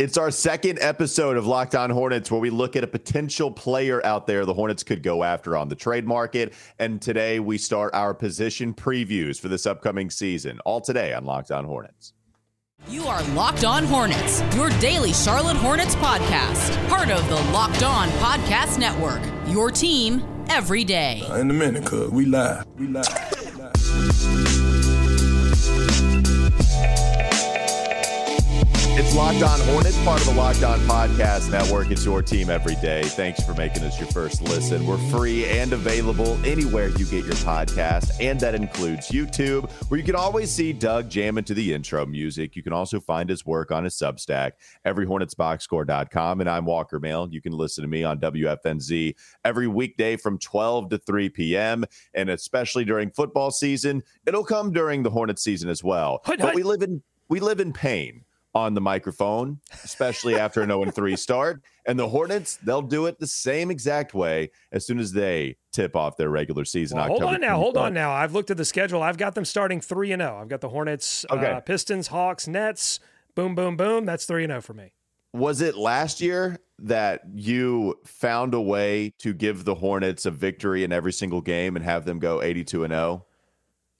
It's our second episode of Locked On Hornets where we look at a potential player out there the Hornets could go after on the trade market. And today we start our position previews for this upcoming season. All today on Locked On Hornets. You are Locked On Hornets, your daily Charlotte Hornets podcast, part of the Locked On Podcast Network. Your team every day. In a minute, cuz we live. We live. We live. It's Locked On Hornets, part of the Locked On Podcast Network. It's your team every day. Thanks for making us your first listen. We're free and available anywhere you get your podcast, and that includes YouTube, where you can always see Doug jam into the intro music. You can also find his work on his Substack, everyhornetsboxscore.com. And I'm Walker Mehl. You can listen to me on WFNZ every weekday from 12 to 3 p.m. And especially during football season, it'll come during the Hornets season as well. But we live in we live in pain on the microphone, especially after an 0 3 start. And the Hornets, they'll do it the same exact way as soon as they tip off their regular season. Well, hold on now, hold 23rd. on now. I've looked at the schedule. I've got them starting 3 and 0. I've got the Hornets, Okay. uh, Pistons, Hawks, Nets. Boom, boom, boom. That's 3 and 0 for me. Was it last year that you found a way to give the Hornets a victory in every single game and have them go 82 and oh? 0?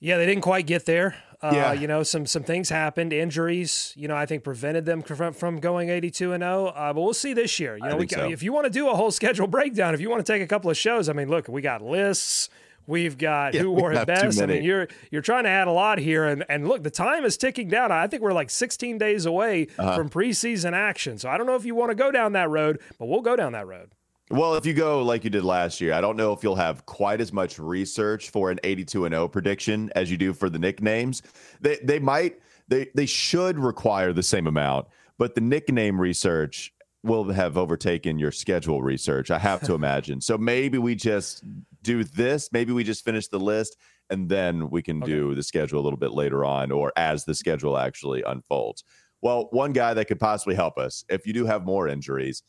Yeah, they didn't quite get there. Uh, Yeah. you know, some some things happened, injuries. You know, I think prevented them from, from going eighty-two and zero. Uh, but we'll see this year. You know, we so. if you want to do a whole schedule breakdown, if you want to take a couple of shows, I mean, look, we got lists. We've got Yeah, who wore it best. I mean, you're you're trying to add a lot here, and and look, the time is ticking down. I think we're like 16 days away Uh-huh. from preseason action. So I don't know if you want to go down that road, but we'll go down that road. Well, if you go like you did last year, I don't know if you'll have quite as much research for an 82 and 0 prediction as you do for the nicknames. They they might they they should require the same amount, but the nickname research will have overtaken your schedule research. I have to imagine. So maybe we just do this, maybe we just finish the list and then we can do the schedule a little bit later on or as the schedule actually unfolds. Well, one guy that could possibly help us if you do have more injuries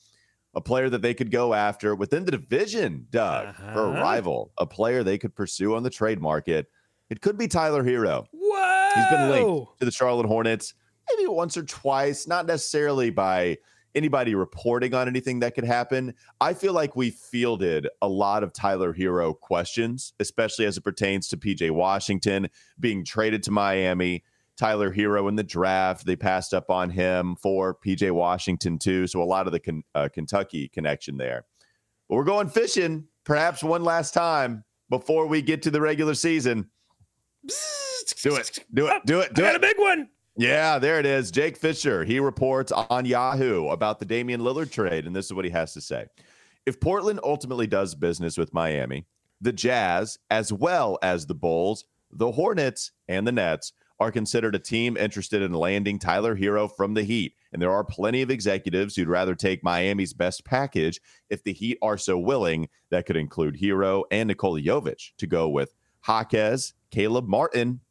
a player that they could go after within the division, Doug, for a Uh-huh. rival, a player they could pursue on the trade market. It could be Tyler Herro. Whoa! He's been linked to the Charlotte Hornets maybe once or twice, not necessarily by anybody reporting on anything that could happen. I feel like we fielded a lot of Tyler Herro questions, especially as it pertains to PJ Washington being traded to Miami. Tyler Herro in the draft. They passed up on him for PJ Washington, too. So a lot of the uh, Kentucky connection there. But we're going fishing perhaps one last time before we get to the regular season. Do it. Do it. Do it. Do I got a big one. Yeah, there it is. Jake Fisher. He reports on Yahoo about the Damian Lillard trade, and this is what he has to say. If Portland ultimately does business with Miami, the Jazz, as well as the Bulls, the Hornets, and the Nets, are considered a team interested in landing Tyler Herro from the Heat. And there are plenty of executives who'd rather take Miami's best package if the Heat are so willing. That could include Herro and Nikola Jovic to go with Jaquez, Caleb Martin,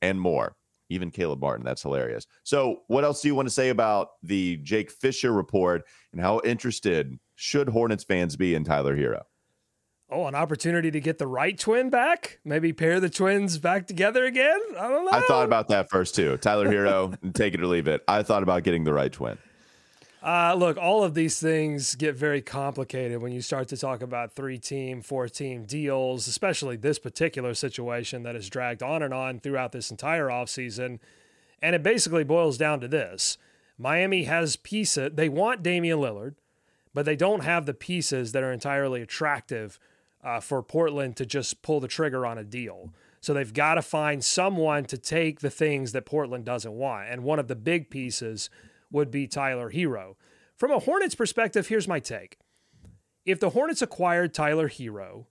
and more. Even Caleb Martin. That's hilarious. So, what else do you want to say about the Jake Fisher report and how interested should Hornets fans be in Tyler Herro? Oh, an opportunity to get the right twin back? Maybe pair the twins back together again? I don't know. I thought about that first too. Tyler Herro, take it or leave it. I thought about getting the right twin. Uh, look, all of these things get very complicated when you start to talk about three team, four team deals, especially this particular situation that has dragged on and on throughout this entire offseason. And it basically boils down to this Miami has pieces, they want Damian Lillard, but they don't have the pieces that are entirely attractive uh, for Portland to just pull the trigger on a deal. So they've got to find someone to take the things that Portland doesn't want. And one of the big pieces would be Tyler Herro. From a Hornets perspective, here's my take. If the Hornets acquired Tyler Herro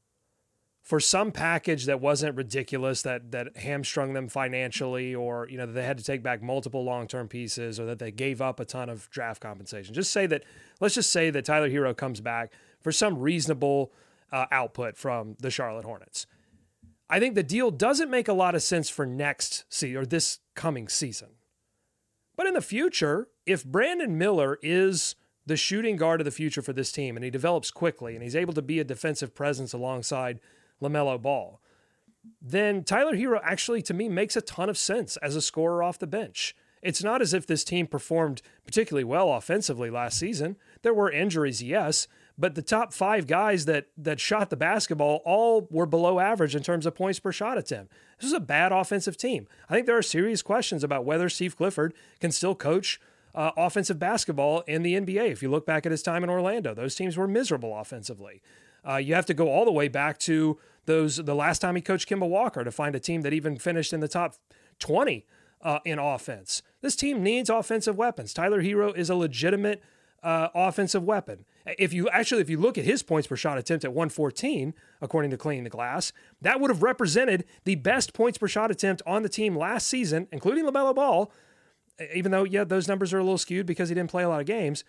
for some package that wasn't ridiculous, that that hamstrung them financially, or you know that they had to take back multiple long-term pieces, or that they gave up a ton of draft compensation. Just say that. Let's just say that Tyler Herro comes back for some reasonable uh, output from the Charlotte Hornets. I think the deal doesn't make a lot of sense for next season or this coming season. But in the future, if Brandon Miller is the shooting guard of the future for this team and he develops quickly and he's able to be a defensive presence alongside LaMelo Ball, then Tyler Herro actually, to me, makes a ton of sense as a scorer off the bench. It's not as if this team performed particularly well offensively last season. There were injuries, yes, but the top five guys that that shot the basketball all were below average in terms of points per shot attempt. This is a bad offensive team. I think there are serious questions about whether Steve Clifford can still coach uh, offensive basketball in the NBA. If you look back at his time in Orlando, those teams were miserable offensively. Uh, you have to go all the way back to those the last time he coached Kemba Walker to find a team that even finished in the top 20 uh, in offense. This team needs offensive weapons. Tyler Herro is a legitimate uh, offensive weapon. If you actually, if you look at his points per shot attempt at 114, according to Cleaning the Glass, that would have represented the best points per shot attempt on the team last season, including LaMelo Ball. Even though, yeah, those numbers are a little skewed because he didn't play a lot of games,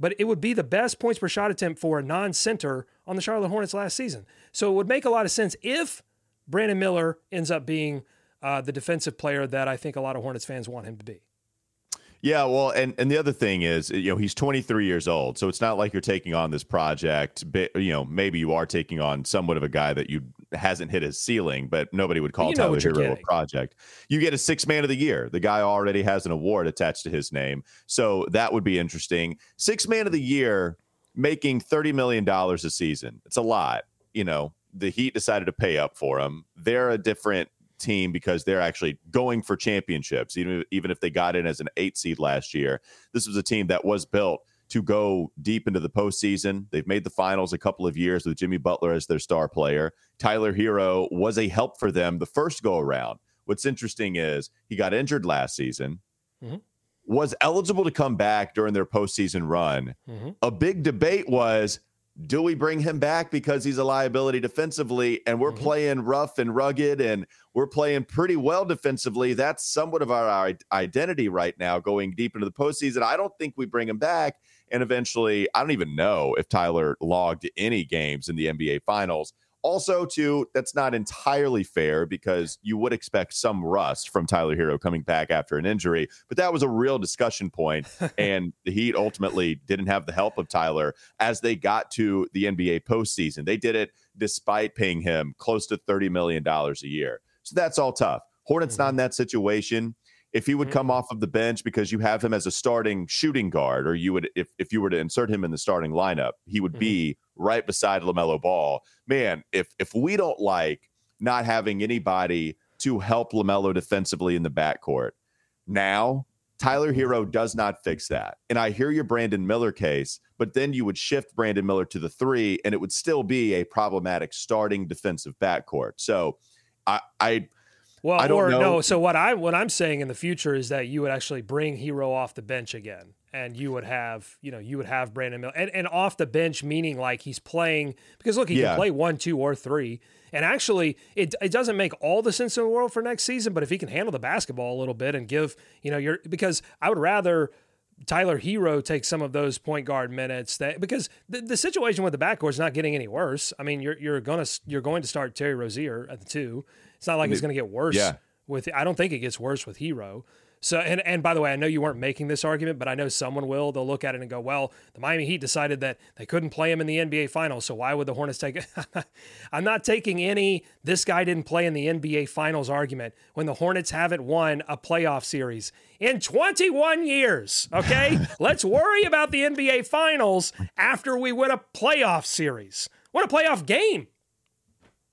but it would be the best points per shot attempt for a non center on the Charlotte Hornets last season. So it would make a lot of sense if Brandon Miller ends up being uh, the defensive player that I think a lot of Hornets fans want him to be. Yeah, well, and and the other thing is, you know, he's 23 years old, so it's not like you're taking on this project. But you know, maybe you are taking on somewhat of a guy that you hasn't hit his ceiling, but nobody would call Tyler Herro a project. You get a six man of the year. The guy already has an award attached to his name, so that would be interesting. Six man of the year, making 30 million dollars a season. It's a lot. You know, the Heat decided to pay up for him. They're a different team because they're actually going for championships, even even if they got in as an eight seed last year. This was a team that was built to go deep into the postseason. They've made the finals a couple of years with Jimmy Butler as their star player. Tyler Herro was a help for them the first go around. What's interesting is he got injured last season. Mm-hmm. Was eligible to come back during their postseason run. Mm-hmm. A big debate was do we bring him back because he's a liability defensively and we're mm-hmm. playing rough and rugged and we're playing pretty well defensively? That's somewhat of our, our, identity right now going deep into the postseason. I don't think we bring him back. And eventually, I don't even know if Tyler logged any games in the NBA Finals. Also, too, that's not entirely fair because you would expect some rust from Tyler Herro coming back after an injury, but that was a real discussion point, and the Heat ultimately didn't have the help of Tyler as they got to the NBA postseason. They did it despite paying him close to $30 million a year. So that's all tough. Hornets mm-hmm. not in that situation if he would come mm-hmm. off of the bench because you have him as a starting shooting guard, or you would if if you were to insert him in the starting lineup, he would mm-hmm. be right beside LaMelo Ball. Man, if if we don't like not having anybody to help LaMelo defensively in the backcourt, now Tyler mm-hmm. Does not fix that. And I hear your Brandon Miller case, but then you would shift Brandon Miller to the three, and it would still be a problematic starting defensive backcourt. So I I well, I don't or know. no. So what I what I'm saying in the future is that you would actually bring Herro off the bench again, and you would have you know you would have Brandon Miller and, and off the bench meaning like he's playing because look he yeah. can play one, two, or three, and actually it it doesn't make all the sense in the world for next season, but if he can handle the basketball a little bit and give you know your because I would rather Tyler Herro takes some of those point guard minutes that because the, the situation with the backcourt is not getting any worse. I mean, you're you're gonna you're going to start Terry Rozier at the two. It's not like it's going to get worse. Yeah. With I don't think it gets worse with Herro. So and and by the way, I know you weren't making this argument, but I know someone will. They'll look at it and go, "Well, the Miami Heat decided that they couldn't play him in the NBA Finals, so why would the Hornets take it?" I'm not taking any "this guy didn't play in the NBA Finals" argument when the Hornets haven't won a playoff series in 21 years. Okay, let's worry about the NBA Finals after we win a playoff series, win a playoff game.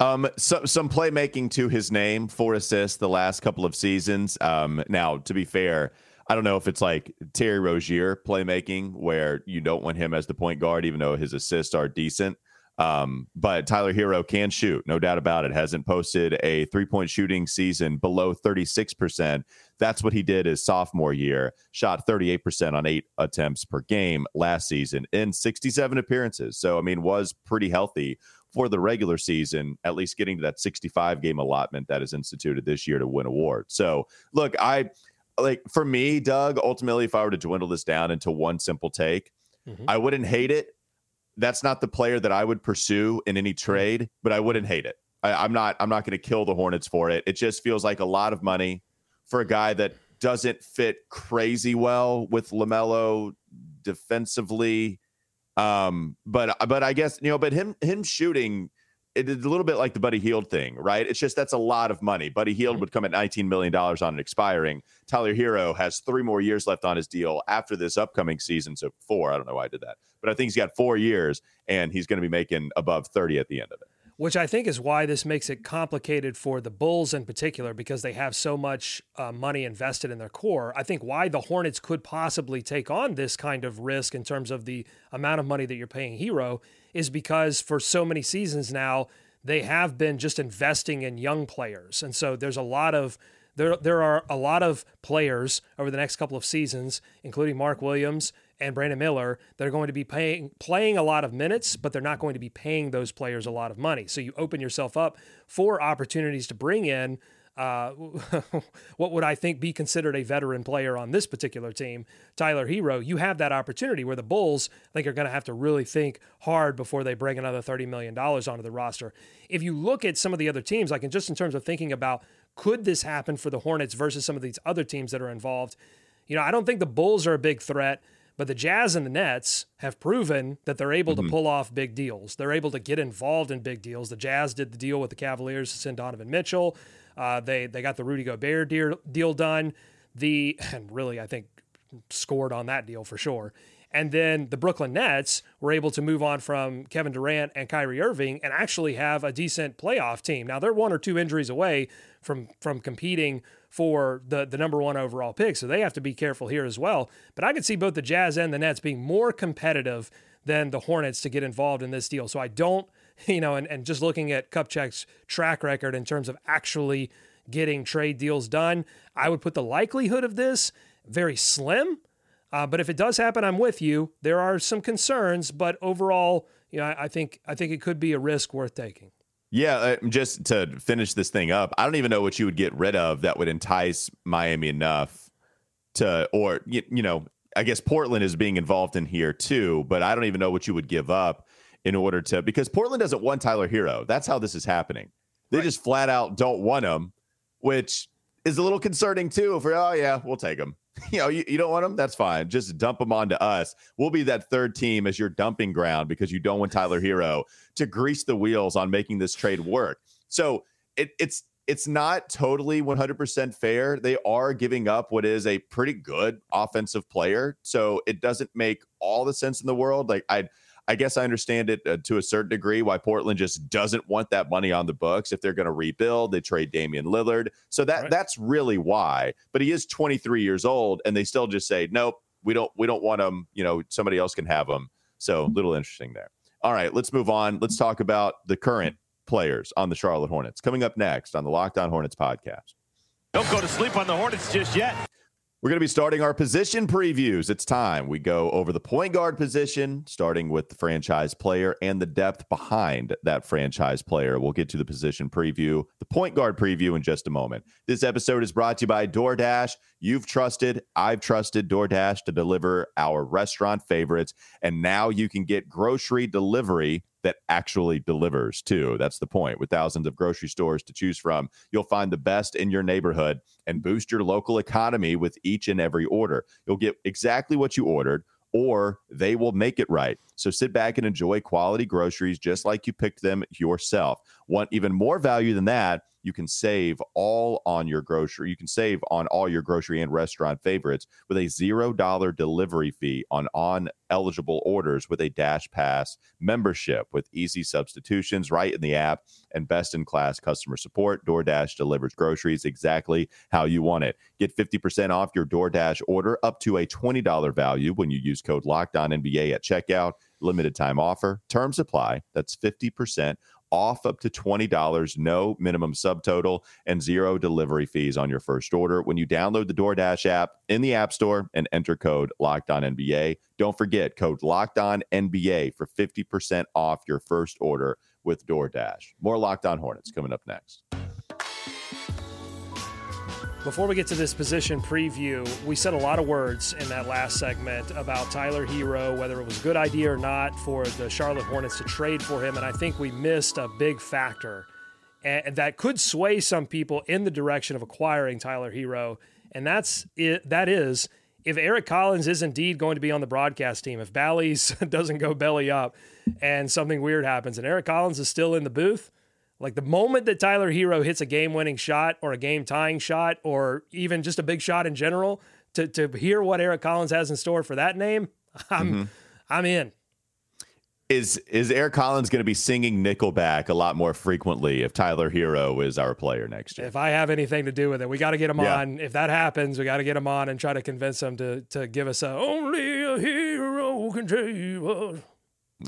Um, so, some playmaking to his name, four assists the last couple of seasons. Um, now, to be fair, I don't know if it's like Terry Rozier playmaking, where you don't want him as the point guard, even though his assists are decent. Um, but Tyler Herro can shoot, no doubt about it. Hasn't posted a three point shooting season below 36%. That's what he did his sophomore year. Shot 38% on eight attempts per game last season in 67 appearances. So, I mean, was pretty healthy for the regular season, at least getting to that 65 game allotment that is instituted this year to win awards. So, look, I like for me, Doug, ultimately, if I were to dwindle this down into one simple take, mm-hmm. I wouldn't hate it. That's not the player that I would pursue in any mm-hmm. trade, but I wouldn't hate it. I, am not. I'm not going to kill the Hornets for it. It just feels like a lot of money for a guy that doesn't fit crazy well with LaMelo defensively um, but but I guess you know, but him him shooting it's a little bit like the Buddy Hield thing, right? It's just that's a lot of money. Buddy Hield would come at $19 million on it expiring. Tyler Herro has three more years left on his deal after this upcoming season. So four. I don't know why I did that. But I think he's got four years and he's going to be making above 30 at the end of it. Which I think is why this makes it complicated for the Bulls in particular because they have so much uh, money invested in their core. I think why the Hornets could possibly take on this kind of risk in terms of the amount of money that you're paying Herro is because for so many seasons now, they have been just investing in young players. And so there's a lot of there there are a lot of players over the next couple of seasons, including Mark Williams and Brandon Miller, that are going to be paying playing a lot of minutes, but they're not going to be paying those players a lot of money. So you open yourself up for opportunities to bring in uh, what would I think be considered a veteran player on this particular team, Tyler Herro, you have that opportunity where the Bulls I think are going to have to really think hard before they bring another $30 million onto the roster. If you look at some of the other teams, like in just in terms of thinking about could this happen for the Hornets versus some of these other teams that are involved, you know, I don't think the Bulls are a big threat. But the Jazz and the Nets have proven that they're able mm-hmm. to pull off big deals. They're able to get involved in big deals. The Jazz did the deal with the Cavaliers to send Donovan Mitchell. Uh, they they got the Rudy Gobert deal, deal done. The and really I think scored on that deal for sure. And then the Brooklyn Nets were able to move on from Kevin Durant and Kyrie Irving and actually have a decent playoff team. Now they're one or two injuries away from from competing for the the number one overall pick, so they have to be careful here as well. But I could see both the Jazz and the Nets being more competitive than the Hornets to get involved in this deal. So I don't you know, and, and just looking at Kupchak's track record in terms of actually getting trade deals done, I would put the likelihood of this very slim. Uh, but if it does happen, I'm with you. There are some concerns, but overall, you know, I, I think I think it could be a risk worth taking. Yeah, uh, just to finish this thing up, I don't even know what you would get rid of that would entice Miami enough to, or you, you know, I guess Portland is being involved in here too, but I don't even know what you would give up in order to because Portland doesn't want Tyler Herro. That's how this is happening. They right. just flat out don't want him, which is a little concerning too. For oh yeah, we'll take him. you know, you, you don't want him. That's fine. Just dump them onto us. We'll be that third team as your dumping ground because you don't want Tyler Herro to grease the wheels on making this trade work. So it, it's it's not totally 100% fair. They are giving up what is a pretty good offensive player. So it doesn't make all the sense in the world. Like I I guess I understand it uh, to a certain degree why Portland just doesn't want that money on the books. If they're going to rebuild, they trade Damian Lillard. So that right. that's really why. But he is 23 years old, and they still just say, nope, we don't we don't want him. You know, somebody else can have him. So a little interesting there. All right, let's move on. Let's talk about the current players on the Charlotte Hornets. Coming up next on the Locked On Hornets podcast. Don't go to sleep on the Hornets just yet. We're going to be starting our position previews. It's time we go over the point guard position, starting with the franchise player and the depth behind that franchise player. We'll get to the position preview, the point guard preview in just a moment. This episode is brought to you by DoorDash. You've trusted, I've trusted DoorDash to deliver our restaurant favorites, and now you can get grocery delivery that actually delivers too. That's the point. With thousands of grocery stores to choose from, you'll find the best in your neighborhood and boost your local economy with each and every order. You'll get exactly what you ordered or they will make it right. So sit back and enjoy quality groceries just like you picked them yourself. Want even more value than that? You can save all on your grocery. You can save on all your grocery and restaurant favorites with a $0 delivery fee on on eligible orders with a Dash Pass membership with easy substitutions right in the app and best in class customer support. DoorDash delivers groceries exactly how you want it. Get 50% off your DoorDash order up to a $20 value when you use code LOCKEDONNBA at checkout. Limited time offer. Terms apply. That's 50% off up to $20, no minimum subtotal, and zero delivery fees on your first order when you download the DoorDash app in the App Store and enter code Locked On NBA. Don't forget code Locked On NBA for 50% off your first order with DoorDash. More Locked On Hornets coming up next. Before we get to this position preview, we said a lot of words in that last segment about Tyler Herro, whether it was a good idea or not for the Charlotte Hornets to trade for him. And I think we missed a big factor and that could sway some people in the direction of acquiring Tyler Herro. And that's it. That is if Eric Collins is indeed going to be on the broadcast team, if Bally's doesn't go belly up and something weird happens and Eric Collins is still in the booth, like the moment that Tyler Herro hits a game winning shot or a game tying shot or even just a big shot in general, to, to hear what Eric Collins has in store for that name, I'm mm-hmm. I'm in. Is is Eric Collins going to be singing Nickelback a lot more frequently if Tyler Herro is our player next year? If I have anything to do with it, we got to get him yeah. on. If that happens, we got to get him on and try to convince him to to give us a only a hero can save us.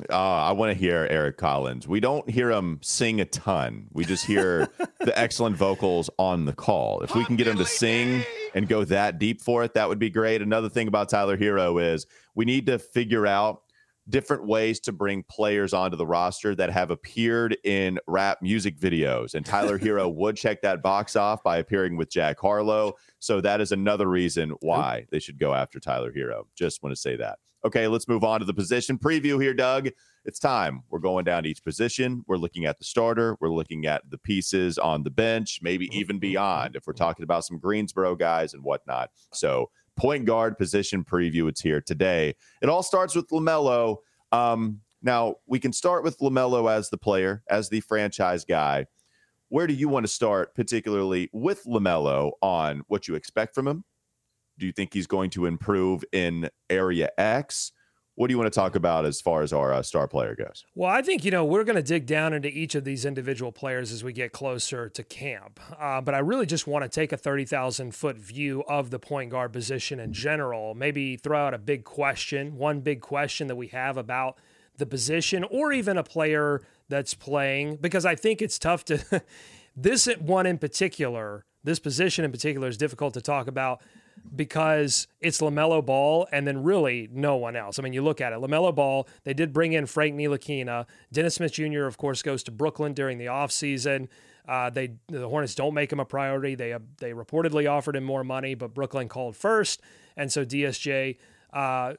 Uh, I want to hear Eric Collins. We don't hear him sing a ton. We just hear the excellent vocals on the call. If we can get him to sing and go that deep for it, that would be great. Another thing about Tyler Herro is we need to figure out different ways to bring players onto the roster that have appeared in rap music videos. And Tyler Herro would check that box off by appearing with Jack Harlow. So that is another reason why they should go after Tyler Herro. Just want to say that. Okay, let's move on to the position preview here, Doug. It's time. We're going down each position. We're looking at the starter. We're looking at the pieces on the bench, maybe even beyond if we're talking about some Greensboro guys and whatnot. So, point guard position preview. It's here today. It all starts with LaMelo. Um, now, we can start with LaMelo as the player, as the franchise guy. Where do you want to start, particularly with LaMelo, on what you expect from him? Do you think he's going to improve in area X? What do you want to talk about as far as our uh, star player goes? Well, I think, you know, we're going to dig down into each of these individual players as we get closer to camp. Uh, but I really just want to take a 30,000 foot view of the point guard position in general. Maybe throw out a big question, one big question that we have about the position or even a player that's playing, because I think it's tough to. this one in particular, this position in particular is difficult to talk about because it's LaMelo Ball and then really no one else. I mean, you look at it LaMelo Ball, they did bring in Frank Ntilikina. Dennis Smith Jr., of course, goes to Brooklyn during the offseason. Uh, they the Hornets don't make him a priority. They uh, they reportedly offered him more money, but Brooklyn called first, and so DSJ, uh,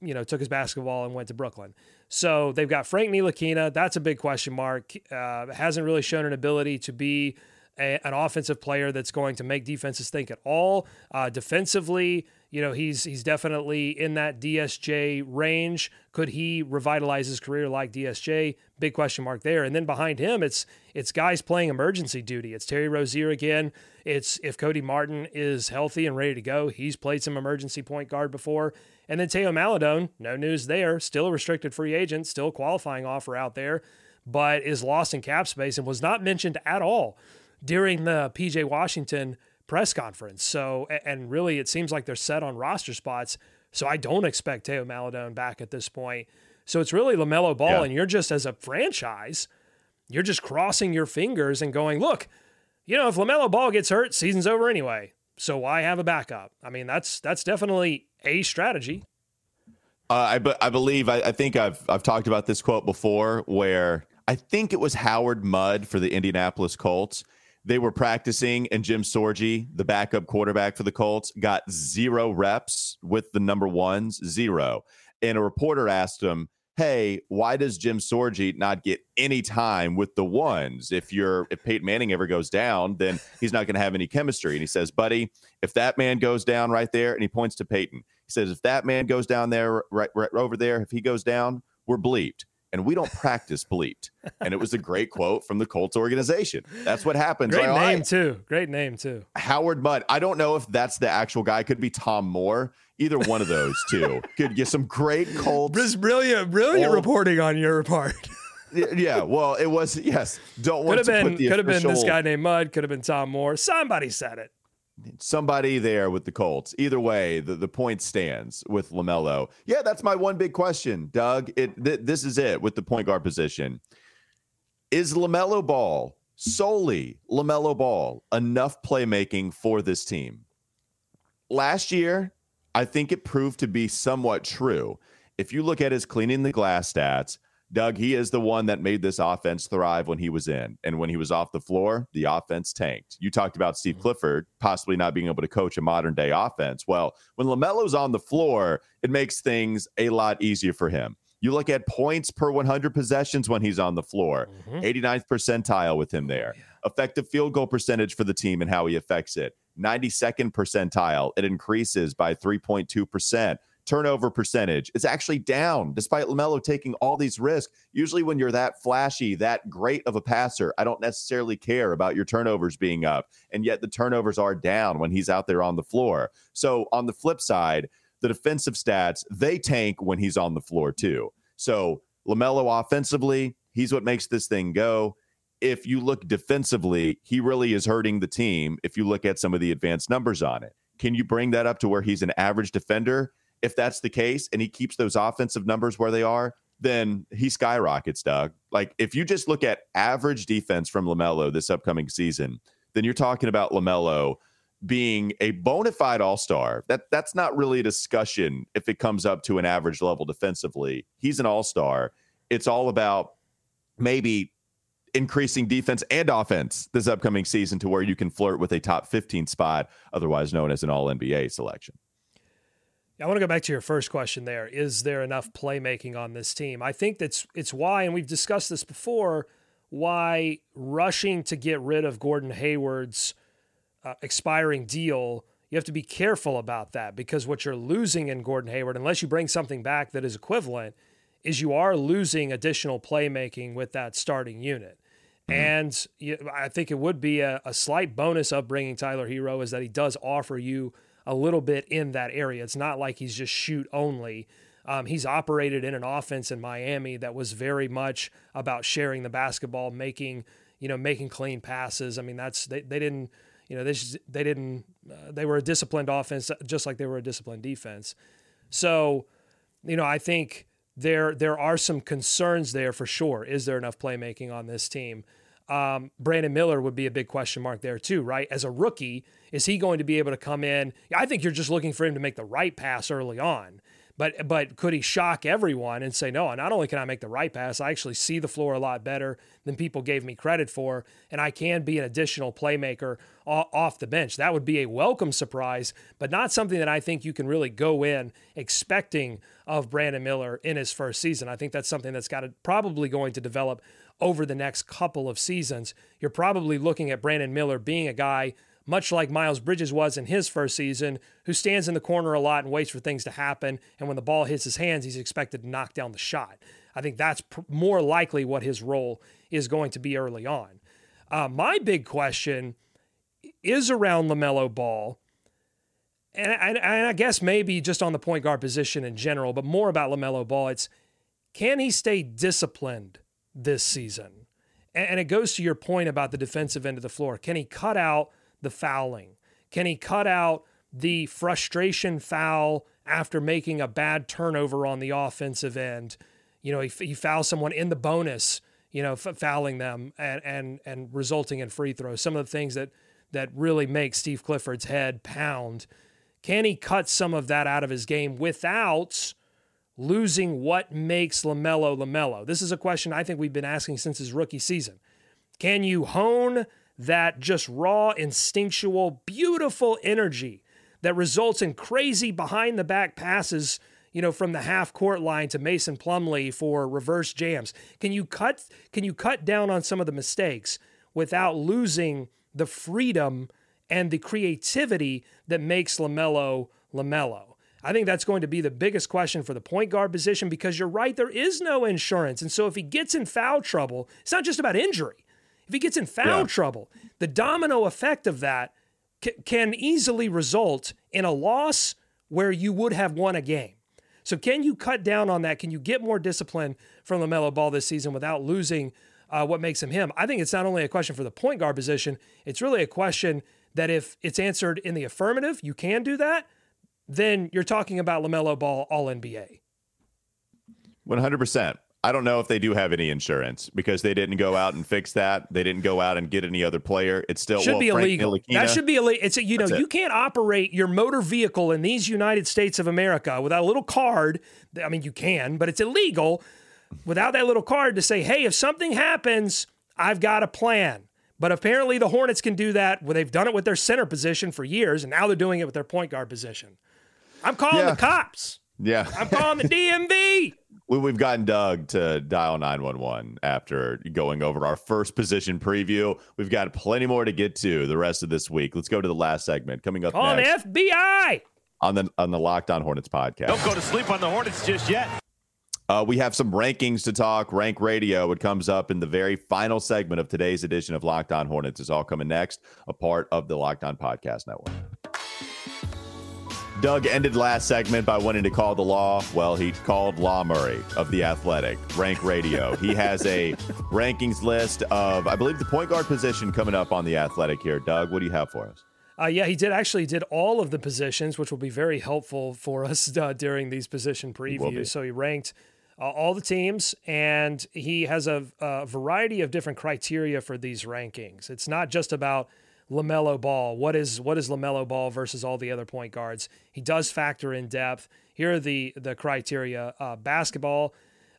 you know, took his basketball and went to Brooklyn. So they've got Frank Ntilikina. That's a big question mark. Uh, hasn't really shown an ability to be a, an offensive player that's going to make defenses think at all. Uh, defensively, you know, he's he's definitely in that DSJ range. Could he revitalize his career like DSJ? Big question mark there. And then behind him, it's it's guys playing emergency duty. It's Terry Rozier again. It's if Cody Martin is healthy and ready to go. He's played some emergency point guard before. And then Teo Maledon, no news there. Still a restricted free agent, still qualifying offer out there, but is lost in cap space and was not mentioned at all during the PJ Washington press conference. So, and really, it seems like they're set on roster spots. So I don't expect Teo Maledon back at this point. So it's really LaMelo Ball, yeah. and you're just as a franchise, you're just crossing your fingers and going, look, you know, if LaMelo Ball gets hurt, season's over anyway. So why have a backup? I mean, that's that's definitely a strategy. Uh, I, be- I believe I, I think I've I've talked about this quote before, where I think it was Howard Mudd for the Indianapolis Colts they were practicing, and Jim Sorgi, the backup quarterback for the Colts, got zero reps with the number ones, zero. And a reporter asked him, Hey, why does Jim Sorgi not get any time with the ones? If you're if Peyton Manning ever goes down, then he's not going to have any chemistry. And he says, Buddy, if that man goes down right there, and he points to Peyton, he says, If that man goes down there, right, right over there, if he goes down, we're bleeped and we don't practice bleeped. And it was a great quote from the Colts organization. That's what happens. Great like, name too. Great name too. Howard Mudd. I don't know if that's the actual guy. Could be Tom Moore. Either one of those two could get some great Colts. This brilliant, brilliant old, reporting on your part. yeah, well, it was yes. Don't want could have been could have been this guy named Mudd. Could have been Tom Moore. Somebody said it somebody there with the Colts. Either way, the, the point stands with LaMelo. Yeah, that's my one big question, Doug. It th- this is it with the point guard position. Is LaMelo Ball solely LaMelo Ball enough playmaking for this team? Last year, I think it proved to be somewhat true. If you look at his cleaning the glass stats, Doug, he is the one that made this offense thrive when he was in. And when he was off the floor, the offense tanked. You talked about Steve mm-hmm. Clifford possibly not being able to coach a modern day offense. Well, when LaMelo's on the floor, it makes things a lot easier for him. You look at points per 100 possessions when he's on the floor, mm-hmm. 89th percentile with him there. Yeah. Effective field goal percentage for the team and how he affects it. 92nd percentile. It increases by 3.2%. Turnover percentage. It's actually down despite LaMelo taking all these risks. Usually, when you're that flashy, that great of a passer, I don't necessarily care about your turnovers being up. And yet, the turnovers are down when he's out there on the floor. So, on the flip side, the defensive stats, they tank when he's on the floor too. So, LaMelo offensively, he's what makes this thing go if you look defensively, he really is hurting the team if you look at some of the advanced numbers on it. Can you bring that up to where he's an average defender? If that's the case and he keeps those offensive numbers where they are, then he skyrockets, Doug. Like if you just look at average defense from LaMelo this upcoming season, then you're talking about LaMelo being a bona fide all-star. That that's not really a discussion if it comes up to an average level defensively. He's an all-star. It's all about maybe increasing defense and offense this upcoming season to where you can flirt with a top 15 spot, otherwise known as an all NBA selection. I want to go back to your first question there. Is there enough playmaking on this team? I think that's it's why, and we've discussed this before, why rushing to get rid of Gordon Hayward's uh, expiring deal, you have to be careful about that because what you're losing in Gordon Hayward, unless you bring something back that is equivalent, is you are losing additional playmaking with that starting unit. Mm-hmm. And you, I think it would be a, a slight bonus of bringing Tyler Herro is that he does offer you a little bit in that area. It's not like he's just shoot only. Um, he's operated in an offense in Miami that was very much about sharing the basketball, making you know making clean passes. I mean that's they, they didn't you know they just, they didn't uh, they were a disciplined offense just like they were a disciplined defense. So you know I think there there are some concerns there for sure. Is there enough playmaking on this team? Um, Brandon Miller would be a big question mark there too, right? As a rookie, is he going to be able to come in? I think you're just looking for him to make the right pass early on. But but could he shock everyone and say no? Not only can I make the right pass, I actually see the floor a lot better than people gave me credit for, and I can be an additional playmaker off the bench. That would be a welcome surprise, but not something that I think you can really go in expecting of Brandon Miller in his first season. I think that's something that's got to probably going to develop over the next couple of seasons. You're probably looking at Brandon Miller being a guy much like Miles Bridges was in his first season, who stands in the corner a lot and waits for things to happen. And when the ball hits his hands, he's expected to knock down the shot. I think that's pr- more likely what his role is going to be early on. Uh, my big question is around LaMelo Ball. And I, and I guess maybe just on the point guard position in general, but more about LaMelo Ball. It's can he stay disciplined this season? And it goes to your point about the defensive end of the floor. Can he cut out the fouling? Can he cut out the frustration foul after making a bad turnover on the offensive end? You know, he, he fouls someone in the bonus, you know, f- fouling them and, and, and resulting in free throws. Some of the things that, that really make Steve Clifford's head pound. Can he cut some of that out of his game without losing what makes LaMelo LaMelo? This is a question I think we've been asking since his rookie season. Can you hone that just raw, instinctual, beautiful energy that results in crazy behind the back passes, you know, from the half court line to Mason Plumlee for reverse jams. Can you cut can you cut down on some of the mistakes without losing the freedom and the creativity that makes LaMelo LaMelo? I think that's going to be the biggest question for the point guard position because you're right, there is no insurance. And so if he gets in foul trouble, it's not just about injury. If he gets in foul yeah. trouble, the domino effect of that c- can easily result in a loss where you would have won a game. So, can you cut down on that? Can you get more discipline from LaMelo Ball this season without losing uh, what makes him him? I think it's not only a question for the point guard position, it's really a question that if it's answered in the affirmative, you can do that, then you're talking about LaMelo Ball all NBA. 100%. I don't know if they do have any insurance because they didn't go out and fix that. They didn't go out and get any other player. It still should well, be illegal. Ntilikina, that should be illegal. It's a, you know you can't operate your motor vehicle in these United States of America without a little card. I mean you can, but it's illegal without that little card to say, "Hey, if something happens, I've got a plan." But apparently the Hornets can do that. Well, they've done it with their center position for years, and now they're doing it with their point guard position. I'm calling yeah. the cops. Yeah. I'm calling the DMV. we, have gotten Doug to dial 911 after going over our first position preview. We've got plenty more to get to the rest of this week. Let's go to the last segment coming up on next. FBI on the on the Locked On Hornets podcast. Don't go to sleep on the Hornets just yet. Uh, we have some rankings to talk. Rank Radio. It comes up in the very final segment of today's edition of Locked On Hornets. Is all coming next. A part of the Locked On Podcast Network. Doug ended last segment by wanting to call the law. Well, he called Law Murray of The Athletic, Rank Radio. he has a rankings list of, I believe, the point guard position coming up on The Athletic here. Doug, what do you have for us? Uh, yeah, he did actually did all of the positions, which will be very helpful for us uh, during these position previews. So he ranked uh, all the teams, and he has a, a variety of different criteria for these rankings. It's not just about LaMelo Ball. What is what is LaMelo Ball versus all the other point guards? He does factor in depth. Here are the the criteria: uh, basketball.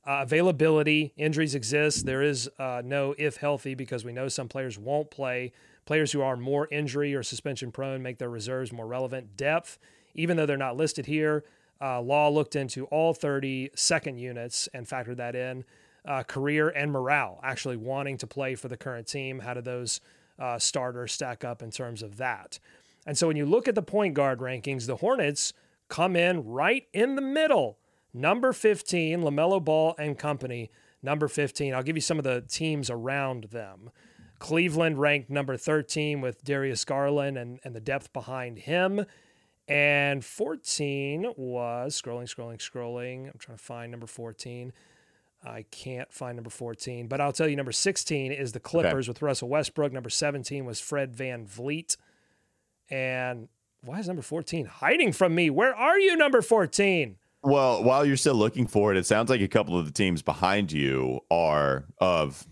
Uh, availability, injuries exist. There is uh, no if healthy because we know some players won't play. Players who are more injury or suspension prone make their reserves more relevant. Depth, even though they're not listed here, uh, Law looked into all 30 second units and factored that in. Uh, career and morale, actually wanting to play for the current team. How do those uh, starters stack up in terms of that. And so when you look at the point guard rankings, the Hornets come in right in the middle. Number 15, LaMelo Ball and company, number 15. I'll give you some of the teams around them. Cleveland ranked number 13 with Darius Garland and, and the depth behind him. And 14 was scrolling, scrolling, scrolling. I'm trying to find number 14. I can't find number 14, but I'll tell you number 16 is the Clippers okay. with Russell Westbrook. Number 17 was Fred VanVleet. And why is number 14 hiding from me? Where are you, number 14? Well, while you're still looking for it, it sounds like a couple of the teams behind you are of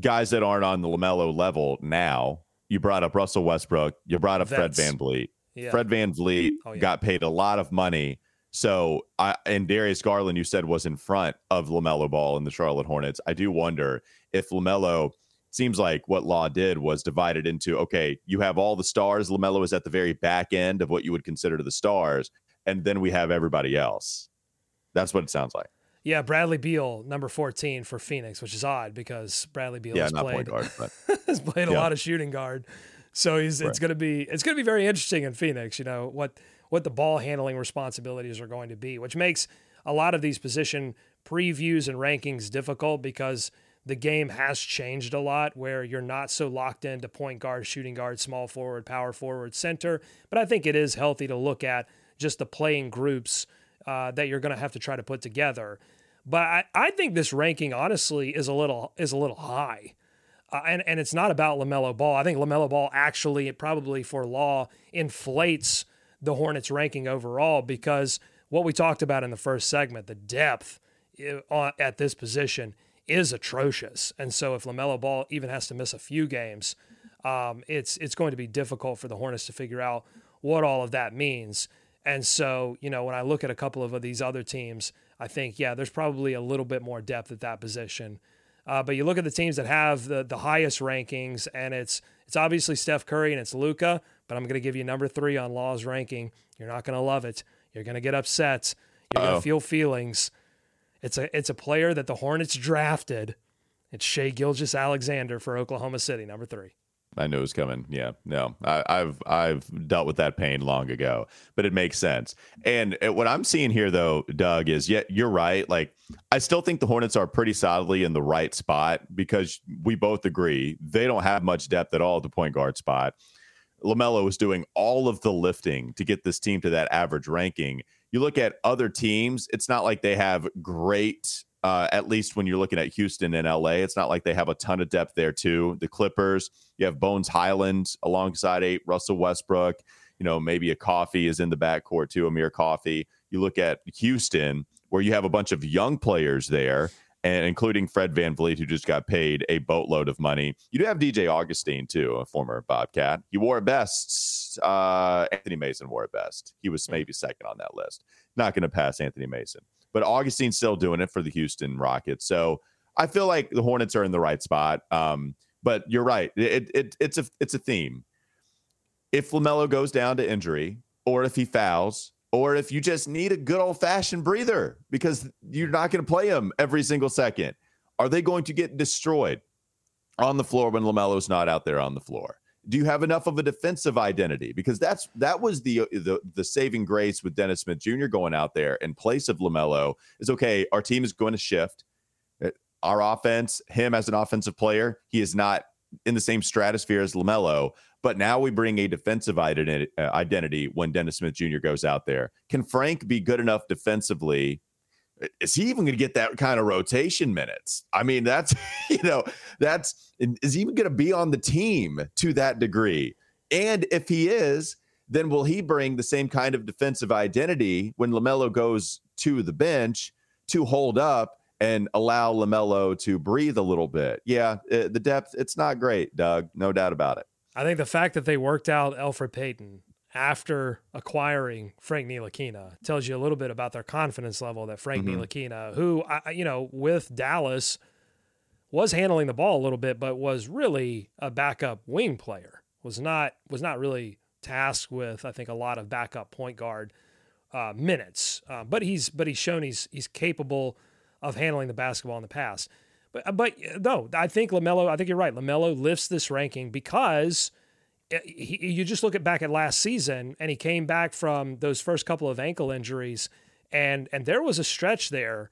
guys that aren't on the LaMelo level now. You brought up Russell Westbrook. You brought up Fred VanVleet. Yeah. Fred VanVleet oh, yeah. got paid a lot of money so, I, and Darius Garland, you said was in front of LaMelo Ball in the Charlotte Hornets. I do wonder if LaMelo seems like what Law did was divided into okay, you have all the stars. LaMelo is at the very back end of what you would consider the stars, and then we have everybody else. That's what it sounds like. Yeah, Bradley Beal, number 14 for Phoenix, which is odd because Bradley Beal yeah, has, played, guard, but, has played yeah. a lot of shooting guard. So he's right. it's gonna be it's gonna be very interesting in Phoenix. You know what what the ball handling responsibilities are going to be, which makes a lot of these position previews and rankings difficult because the game has changed a lot where you're not so locked into point guard, shooting guard, small forward, power forward, center. But I think it is healthy to look at just the playing groups uh, that you're going to have to try to put together. But I, I think this ranking honestly is a little is a little high. Uh, and, and it's not about LaMelo Ball. I think LaMelo Ball actually, probably for Law, inflates the Hornets ranking overall because what we talked about in the first segment, the depth uh, at this position is atrocious. And so if LaMelo Ball even has to miss a few games, um, it's it's going to be difficult for the Hornets to figure out what all of that means. And so, you know, when I look at a couple of these other teams, I think, yeah, there's probably a little bit more depth at that position. Uh, but you look at the teams that have the the highest rankings, and it's it's obviously Steph Curry and it's Luka but I'm going to give you number three on Law's ranking. You're not going to love it. You're going to get upset. You're going to feel feelings. It's a it's a player that the Hornets drafted. It's Shai Gilgeous-Alexander for Oklahoma City, number three. I knew it was coming. Yeah, no, I, have I've dealt with that pain long ago, but it makes sense. And what I'm seeing here, though, Doug, is yeah, you're right. Like I still think the Hornets are pretty solidly in the right spot because we both agree they don't have much depth at all at the point guard spot. LaMelo is doing all of the lifting to get this team to that average ranking. You look at other teams, it's not like they have great, uh, at least when you're looking at Houston and LA, it's not like they have a ton of depth there, too. The Clippers, you have Bones Hyland alongside a Russell Westbrook. You know, maybe a Coffey is in the backcourt, too, Amir Coffey. You look at Houston, where you have a bunch of young players there and including Fred Van VanVleet, who just got paid a boatload of money. You do have DJ Augustin, too, a former Bobcat. He wore it best. Uh, Anthony Mason wore a best. He was maybe second on that list. Not going to pass Anthony Mason. But Augustin's still doing it for the Houston Rockets. So I feel like the Hornets are in the right spot. Um, but you're right. It, it, it's a it's a theme. If LaMelo goes down to injury, or if he fouls, or if you just need a good old fashioned breather because you're not going to play him every single second. Are they going to get destroyed on the floor when LaMelo's not out there on the floor? Do you have enough of a defensive identity? Because that's that was the the, the saving grace with Dennis Smith Jr. going out there in place of LaMelo is okay. Our team is going to shift. Uh, our offense, him as an offensive player, he is not in the same stratosphere as LaMelo. But now we bring a defensive identity, uh, when Dennis Smith Jr. goes out there. Can Frank be good enough defensively? Is he even going to get that kind of rotation minutes? I mean, that's, you know, that's, is he even going to be on the team to that degree? And if he is, then will he bring the same kind of defensive identity when LaMelo goes to the bench to hold up and allow LaMelo to breathe a little bit? Yeah, the depth, it's not great, Doug. No doubt about it. I think the fact that they worked out Elfrid Payton after acquiring Frank Ntilikina tells you a little bit about their confidence level that Frank mm-hmm. Ntilikina, who, I, you know, with Dallas was handling the ball a little bit, but was really a backup wing player, was not, was not really tasked with, I think, a lot of backup point guard uh, minutes. Uh, but he's, but he's shown he's, he's capable of handling the basketball in the past. But uh, but no, I think Lamelo. I think you're right. Lamelo lifts this ranking because uh, he, you just look at back at last season, and he came back from those first couple of ankle injuries, and and there was a stretch there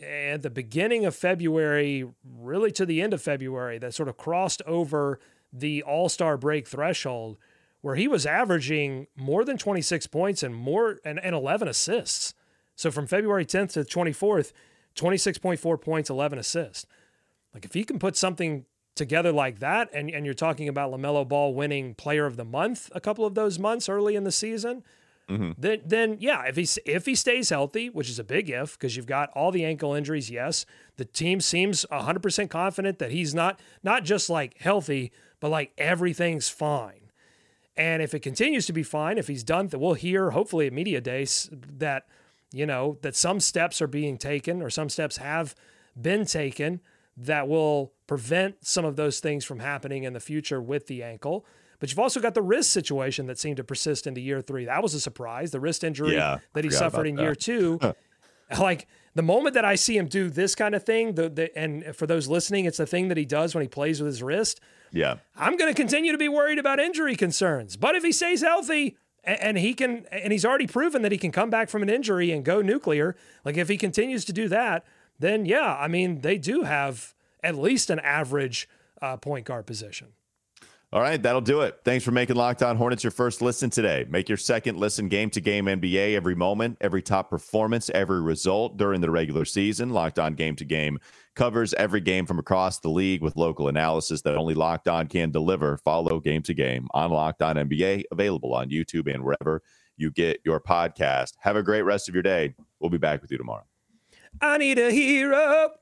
at the beginning of February, really to the end of February, that sort of crossed over the All Star break threshold, where he was averaging more than 26 points and more and, and 11 assists. So from February 10th to 24th, 26.4 points, 11 assists. Like if he can put something together like that, and, and you're talking about LaMelo Ball winning player of the month a couple of those months early in the season, mm-hmm. then then yeah, if he if he stays healthy, which is a big if because you've got all the ankle injuries, yes, the team seems 100% confident that he's not not just like healthy, but like everything's fine. And if it continues to be fine, if he's done, that we'll hear hopefully at media days that you know that some steps are being taken or some steps have been taken that will prevent some of those things from happening in the future with the ankle. But you've also got the wrist situation that seemed to persist into year three. That was a surprise. The wrist injury yeah, that he suffered in that. year two. like the moment that I see him do this kind of thing, the, the and for those listening, it's the thing that he does when he plays with his wrist. Yeah. I'm going to continue to be worried about injury concerns. But if he stays healthy, and, and he can, and he's already proven that he can come back from an injury and go nuclear. Like if he continues to do that, then yeah, I mean, they do have at least an average uh, point guard position. All right, that'll do it. Thanks for making Locked On Hornets your first listen today. Make your second listen game to game NBA every moment, every top performance, every result during the regular season. Locked On Game to Game covers every game from across the league with local analysis that only Locked On can deliver. Follow Game to Game on Locked On NBA, available on YouTube and wherever you get your podcast. Have a great rest of your day. We'll be back with you tomorrow. I need a hero.